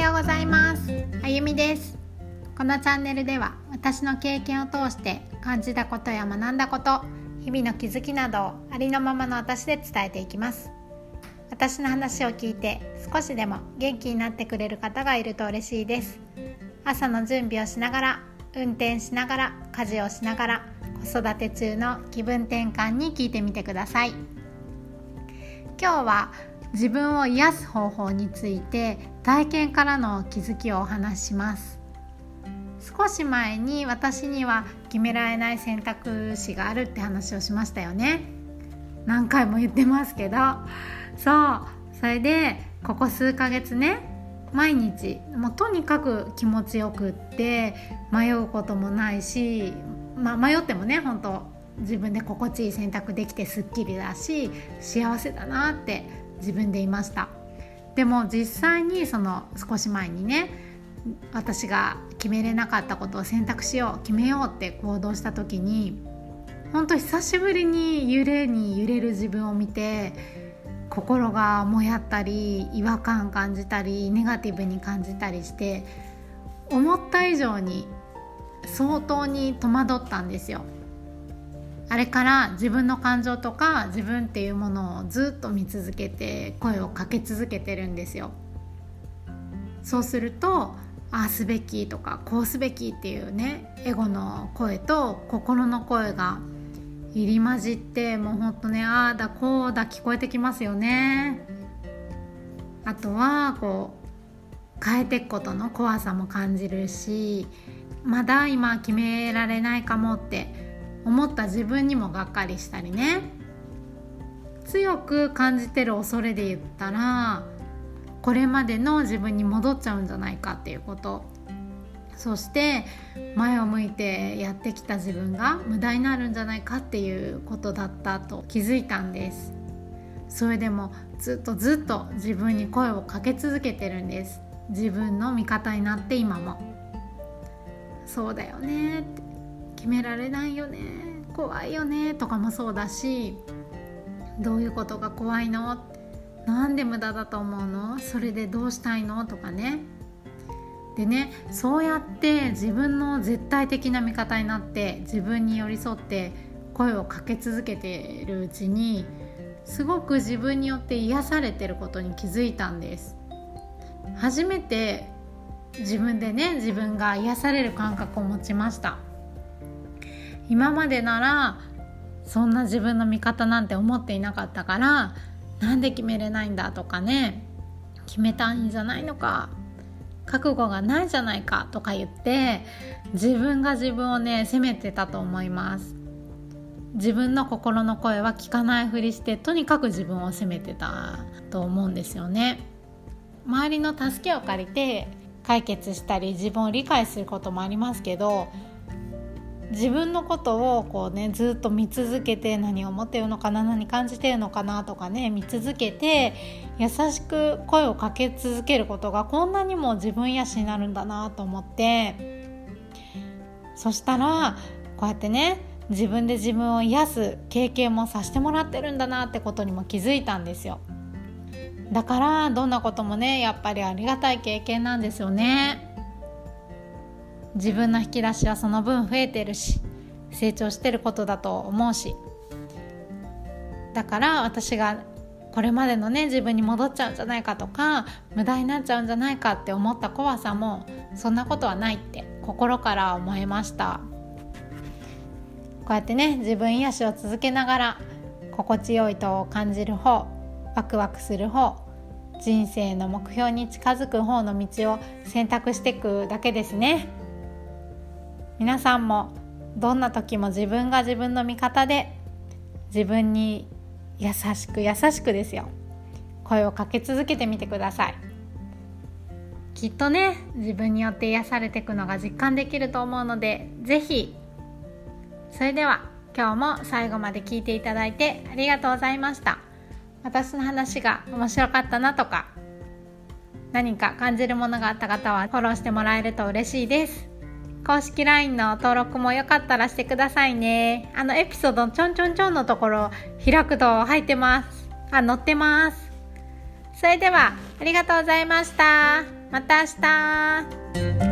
ようございます。あゆみです。このチャンネルでは私の経験を通して感じたことや学んだこと日々の気づきなどをありのままの私で伝えていきます。私の話を聞いて少しでも元気になってくれる方がいると嬉しいです。朝の準備をしながら運転しながら家事をしながら子育て中の気分転換に聞いてみてください。今日は自分を癒す方法について体験からの気づきをお話します。少し前に私には決められない選択肢があるって話をしましたよね。何回も言ってますけど。そう。それでここ数ヶ月ね毎日もうとにかく気持ちよくって迷うこともないし、まあ、迷ってもね本当自分で心地いい選択できてすっきりだし幸せだなって自分でいましたでも実際にその少し前にね私が決めれなかったことを選択しよう決めようって行動した時に本当久しぶりに揺れに揺れる自分を見て心がもやったり違和感感じたりネガティブに感じたりして思った以上に相当に戸惑ったんですよ。あれから自分の感情とか自分っていうものをずっと見続けて声をかけ続けてるんですよ。そうするとああすべきとかこうすべきっていうねエゴの声と心の声が入り混じってもうほんとねああだこうだ聞こえてきますよね。あとはこう変えていくことの怖さも感じるしまだ今決められないかもって思った自分にもがっかりしたりね。強く感じてる恐れで言ったらこれまでの自分に戻っちゃうんじゃないかっていうこと。そして前を向いてやってきた自分が無駄になるんじゃないかっていうことだったと気づいたんです。それでもずっとずっと自分に声をかけ続けてるんです。自分の味方になって今も。そうだよねって。決められないよね。怖いよね。とかもそうだしどういうことが怖いの？なんで無駄だと思うの？それでどうしたいの？とかね。でねそうやって自分の絶対的な味方になって自分に寄り添って声をかけ続けているうちにすごく自分によって癒されてることに気づいたんです。初めて自分でね自分が癒される感覚を持ちました。今までならそんな自分の味方なんて思っていなかったからなんで決めれないんだとかね決めたんじゃないのか覚悟がないじゃないかとか言って自分が自分をね責めてたと思います。自分の心の声は聞かないふりしてとにかく自分を責めてたと思うんですよね。周りの助けを借りて解決したり自分を理解することもありますけど自分のことをこうねずっと見続けて何を思ってるのかな何感じてるのかなとかね見続けて優しく声をかけ続けることがこんなにも自分癒しになるんだなと思ってそしたらこうやってね自分で自分を癒す経験もさせてもらってるんだなってことにも気づいたんですよ。だからどんなこともねやっぱりありがたい経験なんですよね。自分の引き出しはその分増えてるし成長してることだと思うしだから私がこれまでのね自分に戻っちゃうんじゃないかとか無駄になっちゃうんじゃないかって思った怖さもそんなことはないって心から思いましたこうやってね自分癒しを続けながら心地よいと感じる方ワクワクする方人生の目標に近づく方の道を選択していくだけですね。皆さんもどんな時も自分が自分の味方で自分に優しく優しくですよ。声をかけ続けてみてください。きっとね自分によって癒されていくのが実感できると思うので是非それでは今日も最後まで聞いていただいてありがとうございました。私の話が面白かったなとか何か感じるものがあった方はフォローしてもらえると嬉しいです。公式 LINE の登録もよかったらしてくださいね。あのエピソードちょんちょんちょんのところ開くと入ってます。あ、載ってます。それではありがとうございました。また明日